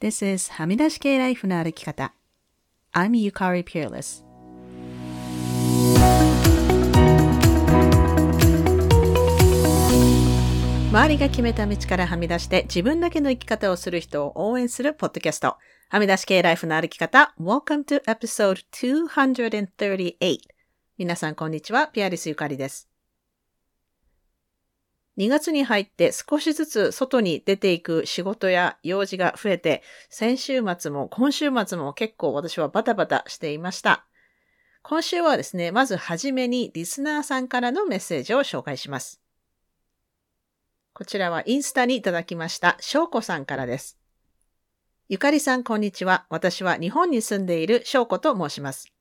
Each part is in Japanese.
This is はみ出し系ライフの歩き方。I'm Yukari Peerless. 周りが決めた道からはみ出して自分だけの生き方をする人を応援するポッドキャスト。はみ出し系ライフの歩き方。Welcome to episode 238. 皆さんこんにちは。ピアリスゆかりです。2月に入って少しずつ外に出ていく仕事や用事が増えて、先週末も今週末も結構私はバタバタしていました。今週はですね、まずはじめにリスナーさんからのメッセージを紹介します。こちらはインスタにいただきました、翔子さんからです。ゆかりさん、こんにちは。私は日本に住んでいる翔子と申します。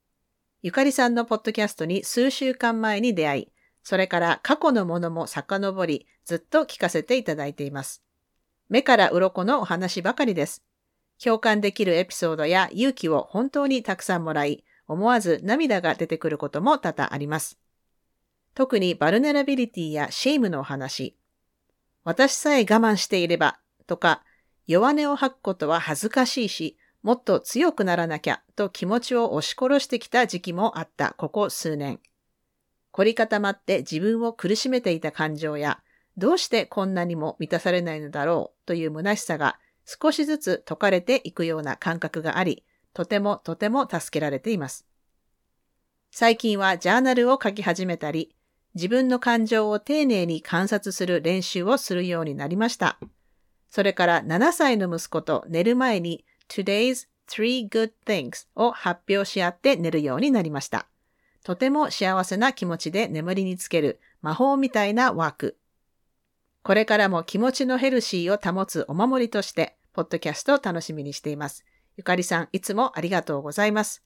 ゆかりさんのポッドキャストに数週間前に出会い、それから過去のものも遡り、ずっと聞かせていただいています。目から鱗のお話ばかりです。共感できるエピソードや勇気を本当にたくさんもらい、思わず涙が出てくることも多々あります。特に vulnerability や shame のお話。私さえ我慢していればとか、弱音を吐くことは恥ずかしいし、もっと強くならなきゃと気持ちを押し殺してきた時期もあったここ数年。凝り固まって自分を苦しめていた感情や、どうしてこんなにも満たされないのだろうという虚しさが少しずつ解かれていくような感覚があり、とてもとても助けられています。最近はジャーナルを書き始めたり、自分の感情を丁寧に観察する練習をするようになりました。それから7歳の息子と寝る前に Today's Three Good Things を発表し合って寝るようになりました。とても幸せな気持ちで眠りにつける魔法みたいなワーク。これからも気持ちのヘルシーを保つお守りとして、ポッドキャストを楽しみにしています。ゆかりさん、いつもありがとうございます。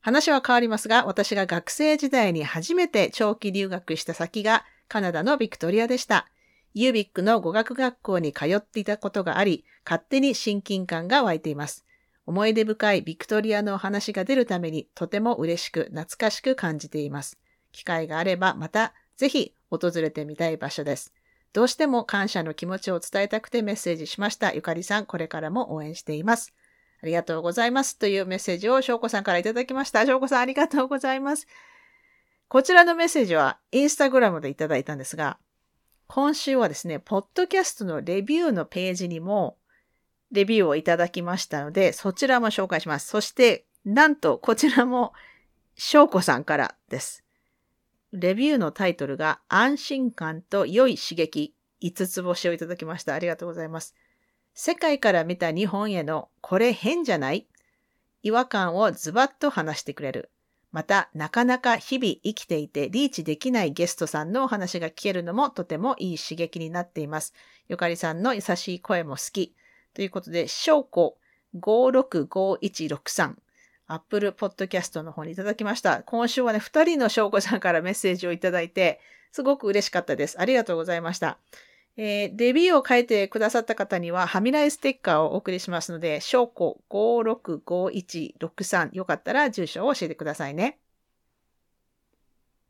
話は変わりますが、私が学生時代に初めて長期留学した先がカナダのビクトリアでした。ユービックの語学学校に通っていたことがあり、勝手に親近感が湧いています。思い出深いビクトリアのお話が出るためにとても嬉しく懐かしく感じています。機会があればまたぜひ訪れてみたい場所です。どうしても感謝の気持ちを伝えたくてメッセージしました。ゆかりさん、これからも応援しています。ありがとうございます。というメッセージを翔子さんからいただきました。翔子さん、ありがとうございます。こちらのメッセージはインスタグラムでいただいたんですが、今週はですね、ポッドキャストのレビューのページにもレビューをいただきましたので、そちらも紹介します。そして、なんと、こちらも、翔子さんからです。レビューのタイトルが、安心感と良い刺激、5つ星をいただきました。ありがとうございます。世界から見た日本への、これ変じゃない？違和感をズバッと話してくれる。また、なかなか日々生きていてリーチできないゲストさんのお話が聞けるのもとてもいい刺激になっています。ゆかりさんの優しい声も好き。ということで、翔子565163 Apple Podcast の方にいただきました。今週はね、二人の翔子さんからメッセージをいただいて、すごく嬉しかったです。ありがとうございました。えー、レビューを書いてくださった方には、ハミライステッカーをお送りしますので、翔子565163よかったら住所を教えてくださいね。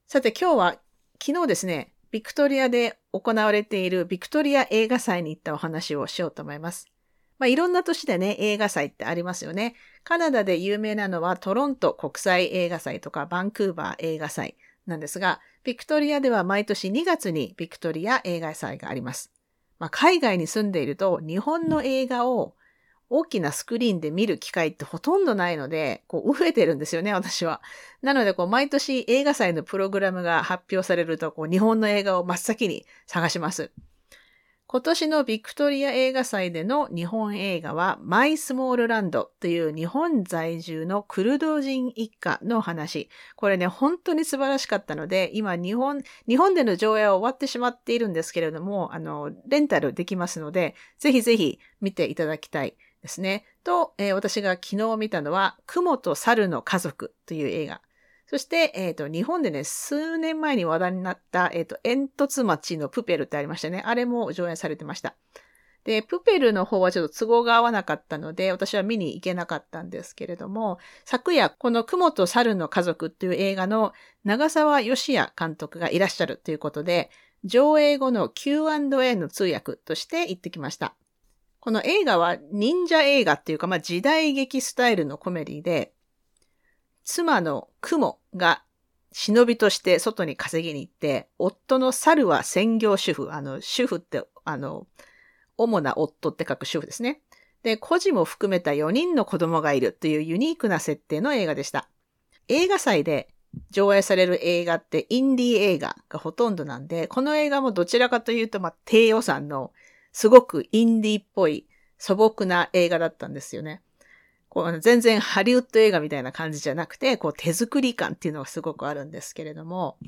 さて今日は昨日ですね、ビクトリアで行われているビクトリア映画祭に行ったお話をしようと思います。まあ、いろんな都市でね、映画祭ってありますよね。カナダで有名なのはトロント国際映画祭とかバンクーバー映画祭なんですが、ビクトリアでは毎年2月にビクトリア映画祭があります。まあ、海外に住んでいると日本の映画を大きなスクリーンで見る機会ってほとんどないので、こう、増えてるんですよね、私は。なので、こう、毎年映画祭のプログラムが発表されると、こう、日本の映画を真っ先に探します。今年のビクトリア映画祭での日本映画は、マイスモールランドという日本在住のクルド人一家の話。これね、本当に素晴らしかったので、今日本、日本での上映は終わってしまっているんですけれども、あの、レンタルできますので、ぜひぜひ見ていただきたいですね。と、えー、私が昨日見たのは、雲と猿の家族という映画。そして、えっ、ー、と、日本でね、数年前に話題になった、えっ、ー、と、煙突町のプペルってありましたね。あれも上演されてました。で、プペルの方はちょっと都合が合わなかったので、私は見に行けなかったんですけれども、昨夜、この雲と猿の家族っていう映画の長沢義也監督がいらっしゃるということで、上映後の Q&A の通訳として行ってきました。この映画は忍者映画っていうか、まあ時代劇スタイルのコメディで、妻の雲が忍びとして外に稼ぎに行って、夫の猿は専業主婦。あの、主婦って、あの、主な夫って書く主婦ですね。で、孤児も含めた4人の子供がいるというユニークな設定の映画でした。映画祭で上映される映画ってインディー映画がほとんどなんで、この映画もどちらかというと、まあ、低予算のすごくインディーっぽい素朴な映画だったんですよね。こう全然ハリウッド映画みたいな感じじゃなくて、こう手作り感っていうのがすごくあるんですけれども、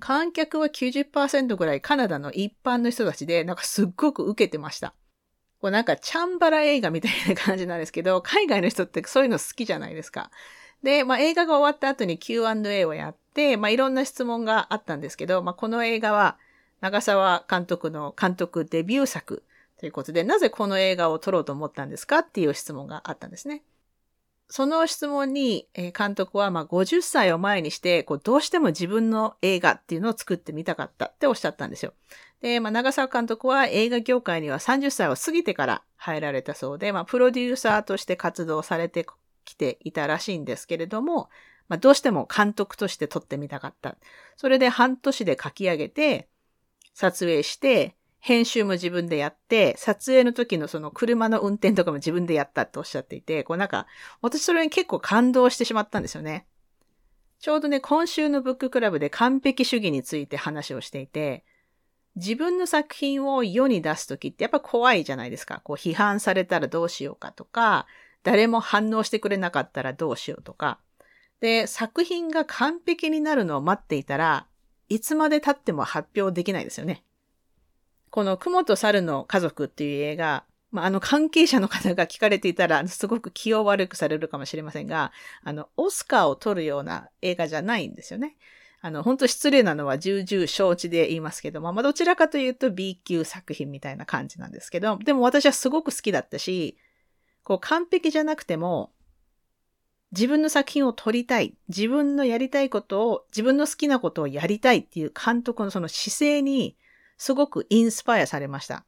観客は90%ぐらいカナダの一般の人たちで、なんかすっごく受けてました。こうなんかチャンバラ映画みたいな感じなんですけど、海外の人ってそういうの好きじゃないですか。で、まあ映画が終わった後に Q&A をやって、まあいろんな質問があったんですけど、まあこの映画は長澤監督の監督デビュー作ということで、なぜこの映画を撮ろうと思ったんですかっていう質問があったんですね。その質問に、監督はまあ50歳を前にして、こうどうしても自分の映画っていうのを作ってみたかったっておっしゃったんですよ。で、まあ、長澤監督は映画業界には30歳を過ぎてから入られたそうで、まあ、プロデューサーとして活動されてきていたらしいんですけれども、まあ、どうしても監督として撮ってみたかった。それで半年で書き上げて、撮影して、編集も自分でやって、撮影の時のその車の運転とかも自分でやったっておっしゃっていて、こうなんか、私それに結構感動してしまったんですよね。ちょうどね、今週のブッククラブで完璧主義について話をしていて、自分の作品を世に出すときってやっぱ怖いじゃないですか。こう批判されたらどうしようかとか、誰も反応してくれなかったらどうしようとか。で、作品が完璧になるのを待っていたら、いつまで経っても発表できないですよね。この雲と猿の家族っていう映画、まあ、あの関係者の方が聞かれていたら、すごく気を悪くされるかもしれませんが、あの、オスカーを取るような映画じゃないんですよね。あの、本当失礼なのは重々承知で言いますけども、まあ、どちらかというと B 級作品みたいな感じなんですけど、でも私はすごく好きだったし、こう完璧じゃなくても、自分の作品を撮りたい、自分のやりたいことを、自分の好きなことをやりたいっていう監督のその姿勢にすごくインスパイアされました。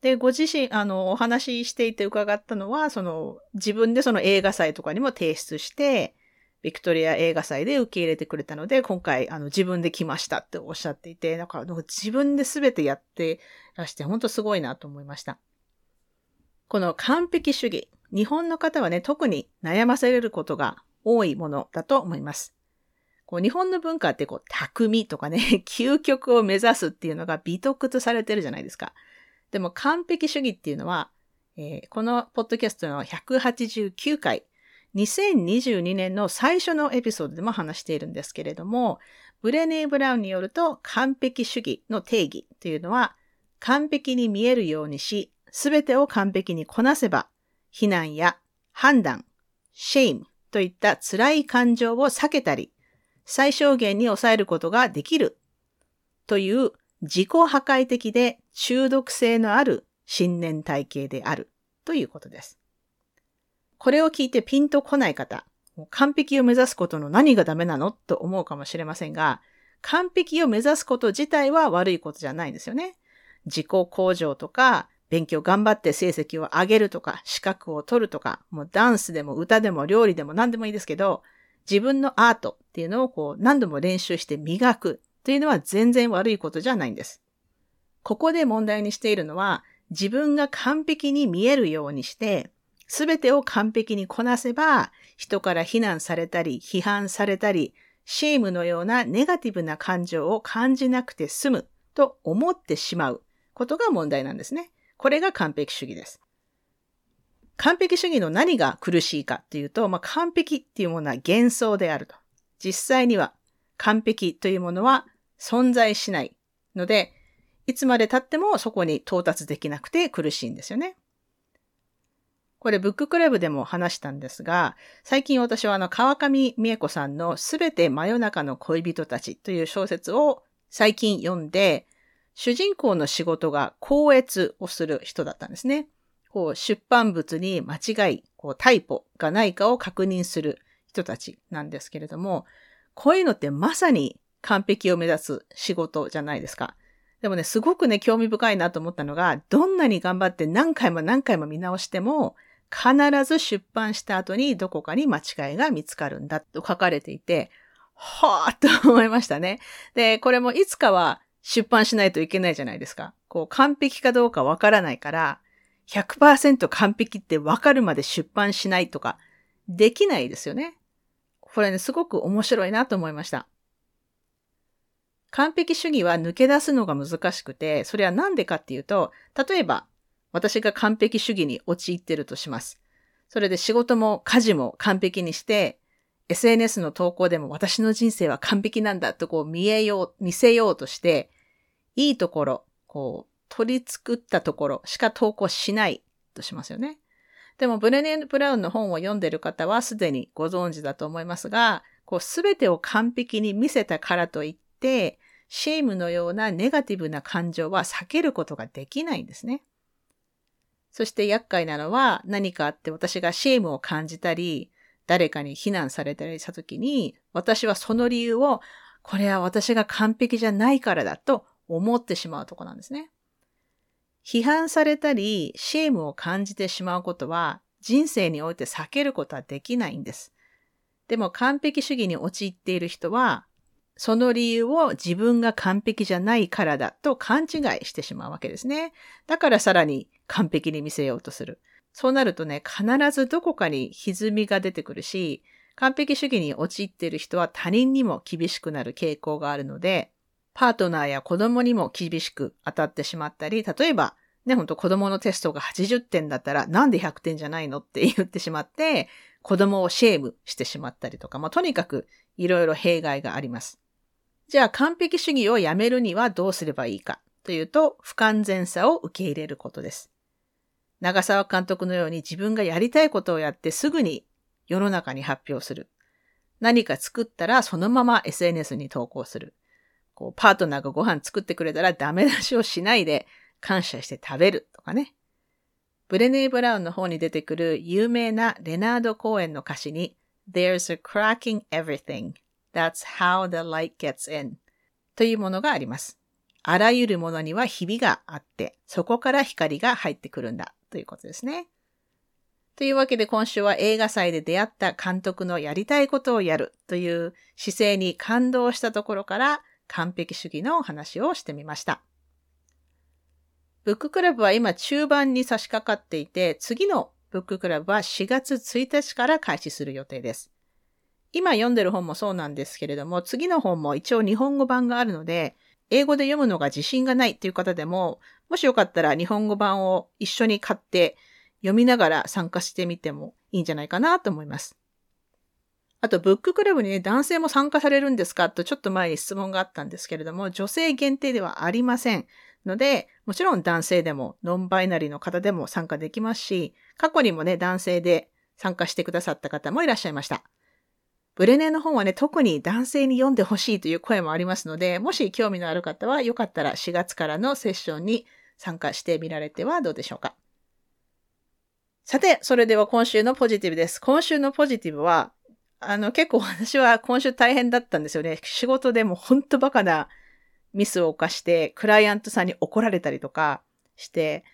で、ご自身、あの、お話ししていて伺ったのは、その、自分でその映画祭とかにも提出して、ビクトリア映画祭で受け入れてくれたので、今回、あの、自分で来ましたっておっしゃっていて、だから、自分で全てやってらして、本当すごいなと思いました。この完璧主義、日本の方はね、特に悩まされることが多いものだと思います。こう日本の文化ってこう、匠とかね、究極を目指すっていうのが美徳とされてるじゃないですか。でも完璧主義っていうのは、えー、このポッドキャストの189回、2022年の最初のエピソードでも話しているんですけれども、ブレネー・ブラウンによると完璧主義の定義というのは、完璧に見えるようにし、すべてを完璧にこなせば、非難や判断、シェイムといった辛い感情を避けたり、最小限に抑えることができるという自己破壊的で中毒性のある信念体系であるということです。これを聞いてピンとこない方、完璧を目指すことの何がダメなの？と思うかもしれませんが、完璧を目指すこと自体は悪いことじゃないんですよね。自己向上とか、勉強頑張って成績を上げるとか、資格を取るとか、もうダンスでも歌でも料理でも何でもいいですけど、自分のアートっていうのをこう何度も練習して磨くというのは全然悪いことじゃないんです。ここで問題にしているのは自分が完璧に見えるようにして、すべてを完璧にこなせば人から非難されたり批判されたりシェームのようなネガティブな感情を感じなくて済むと思ってしまうことが問題なんですね。これが完璧主義です。完璧主義の何が苦しいかっていうと、まあ、完璧っていうものは幻想であると。実際には完璧というものは存在しないので、いつまで経ってもそこに到達できなくて苦しいんですよね。これブッククラブでも話したんですが、最近私はあの川上美恵子さんのすべて真夜中の恋人たちという小説を最近読んで、主人公の仕事が校閲をする人だったんですね。こう出版物に間違い、こうタイポがないかを確認する人たちなんですけれども、こういうのってまさに完璧を目指す仕事じゃないですか。でもね、すごくね、興味深いなと思ったのが、どんなに頑張って何回も何回も見直しても、必ず出版した後にどこかに間違いが見つかるんだと書かれていて、はぁと思いましたね。で、これもいつかは出版しないといけないじゃないですか。こう、完璧かどうかわからないから、100%完璧ってわかるまで出版しないとか、できないですよね。これね、すごく面白いなと思いました。完璧主義は抜け出すのが難しくて、それはなんでかっていうと、例えば、私が完璧主義に陥ってるとします。それで仕事も家事も完璧にして、SNS の投稿でも私の人生は完璧なんだとこう見えよう、見せようとして、いいところ、こう、取り作ったところしか投稿しないとしますよね。でも、ブレネン・ブラウンの本を読んでいる方はすでにご存知だと思いますが、こう、すべてを完璧に見せたからといって、shame のようなネガティブな感情は避けることができないんですね。そして厄介なのは何かあって私が shame を感じたり、誰かに非難されたりしたときに、私はその理由を、これは私が完璧じゃないからだと思ってしまうとこなんですね。批判されたり、 shame を感じてしまうことは、人生において避けることはできないんです。でも完璧主義に陥っている人は、その理由を自分が完璧じゃないからだと勘違いしてしまうわけですね。だからさらに完璧に見せようとする。そうなるとね、必ずどこかに歪みが出てくるし、完璧主義に陥っている人は他人にも厳しくなる傾向があるので、パートナーや子供にも厳しく当たってしまったり、例えば、ね、ほんと子供のテストが80点だったら、なんで100点じゃないのって言ってしまって、子供をシェームしてしまったりとか、まあ、とにかくいろいろ弊害があります。じゃあ完璧主義をやめるにはどうすればいいかというと、不完全さを受け入れることです。長沢監督のように自分がやりたいことをやってすぐに世の中に発表する。何か作ったらそのまま SNS に投稿する。こう、パートナーがご飯作ってくれたらダメ出しをしないで感謝して食べるとかね。ブレネー・ブラウンの方に出てくる有名なレナード公演の歌詞に There's a cracking everything. That's how the light gets in. というものがあります。あらゆるものにはひびがあって、そこから光が入ってくるんだということですね。というわけで今週は映画祭で出会った監督のやりたいことをやるという姿勢に感動したところから完璧主義の話をしてみました。ブッククラブは今中盤に差し掛かっていて、次のブッククラブは4月1日から開始する予定です。今読んでる本もそうなんですけれども、次の本も一応日本語版があるので、英語で読むのが自信がないっていう方でも、もしよかったら日本語版を一緒に買って読みながら参加してみてもいいんじゃないかなと思います。あと、ブッククラブにね、男性も参加されるんですかとちょっと前に質問があったんですけれども、女性限定ではありません。ので、もちろん男性でもノンバイナリーの方でも参加できますし、過去にもね、男性で参加してくださった方もいらっしゃいました。ブレネの本はね、特に男性に読んでほしいという声もありますので、もし興味のある方はよかったら4月からのセッションに参加してみられてはどうでしょうか。さて、それでは今週のポジティブです。今週のポジティブは、あの、結構私は 今週大変だったんですよね。仕事でもほんとバカなミスを犯して、クライアントさんに怒られたりとかして、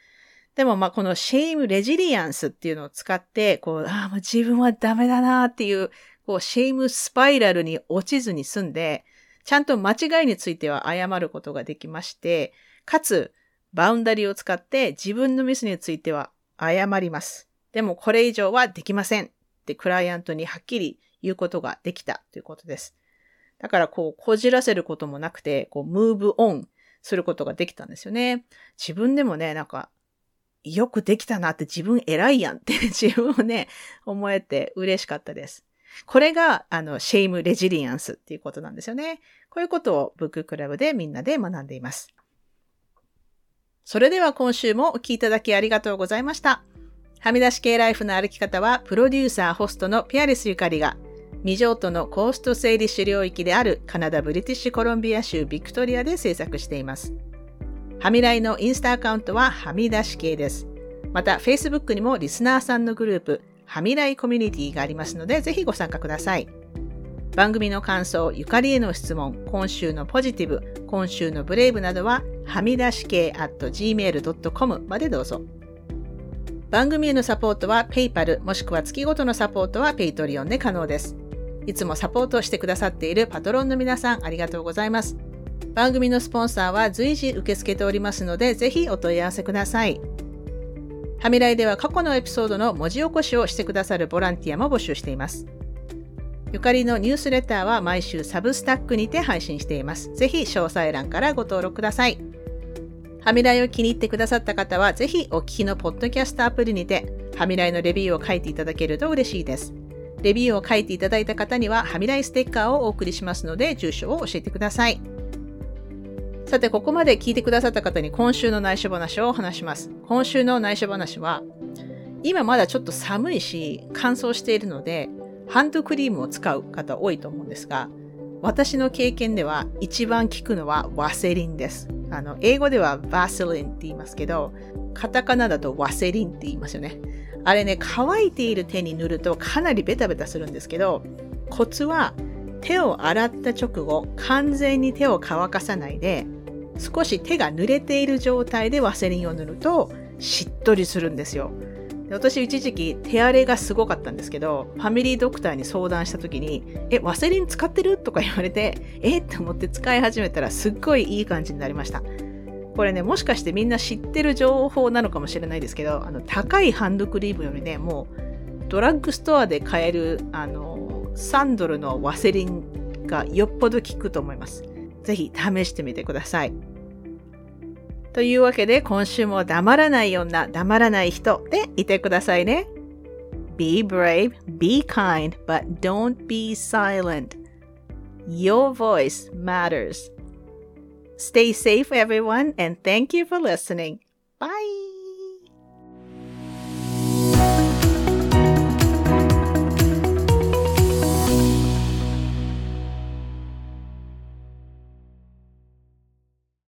でもまあこのシェイムレジリアンスっていうのを使って、こう、ああ、もう自分はダメだなっていうこう、シェイムスパイラルに落ちずに済んで、ちゃんと間違いについては謝ることができまして、かつ、バウンダリーを使って自分のミスについては謝ります。でもこれ以上はできませんってクライアントにはっきり言うことができたということです。だからこう、こじらせることもなくて、こう、ムーブオンすることができたんですよね。自分でもね、なんか、よくできたなって自分偉いやんって 自分をね、思えて嬉しかったです。これが、あの、シェイムレジリアンスっていうことなんですよね。こういうことをブッククラブでみんなで学んでいます。それでは今週もお聴きいただきありがとうございました。はみ出し系ライフの歩き方は、プロデューサー、ホストのピアレスゆかりが、未譲渡のコースト整理主領域であるカナダ・ブリティッシュコロンビア州ビクトリアで制作しています。はみらいのインスタアカウントははみ出し系です。また、Facebook にもリスナーさんのグループ、はみらいコミュニティがありますので、ぜひご参加ください。番組の感想、ゆかりへの質問、今週のポジティブ、今週のブレイブなどは、はみ出し系 at gmail.com までどうぞ。番組へのサポートは PayPal もしくは月ごとのサポートは Patreon で可能です。いつもサポートしてくださっているパトロンの皆さんありがとうございます。番組のスポンサーは随時受け付けておりますので、ぜひお問い合わせください。はみらいでは過去のエピソードの文字起こしをしてくださるボランティアも募集しています。ゆかりのニュースレターは毎週サブスタックにて配信しています。ぜひ詳細欄からご登録ください。はみらいを気に入ってくださった方は、ぜひお聞きのポッドキャストアプリにて、はみらいのレビューを書いていただけると嬉しいです。レビューを書いていただいた方には、はみらいステッカーをお送りしますので、住所を教えてください。さて、ここまで聞いてくださった方に今週の内緒話を話します。今週の内緒話は、今まだちょっと寒いし、乾燥しているので、ハンドクリームを使う方多いと思うんですが、私の経験では一番効くのはワセリンです。あの、英語ではバセリンって言いますけど、カタカナだとワセリンって言いますよね。あれね、乾いている手に塗るとかなりベタベタするんですけど、コツは手を洗った直後、完全に手を乾かさないで、少し手が濡れている状態でワセリンを塗るとしっとりするんですよ。で私一時期手荒れがすごかったんですけど、ファミリードクターに相談した時に、え、ワセリン使ってる？とか言われて、え？って思って使い始めたらすっごいいい感じになりました。これね、もしかしてみんな知ってる情報なのかもしれないですけど、あの、高いハンドクリームよりね、もう、ドラッグストアで買える、あの、3ドルのワセリンがよっぽど効くと思います。ぜひ試してみてください。というわけで今週も黙らない女、黙らない人でいてくださいね。Be brave, be kind, but don't be silent. Your voice matters. Stay safe, everyone, and thank you for listening. Bye.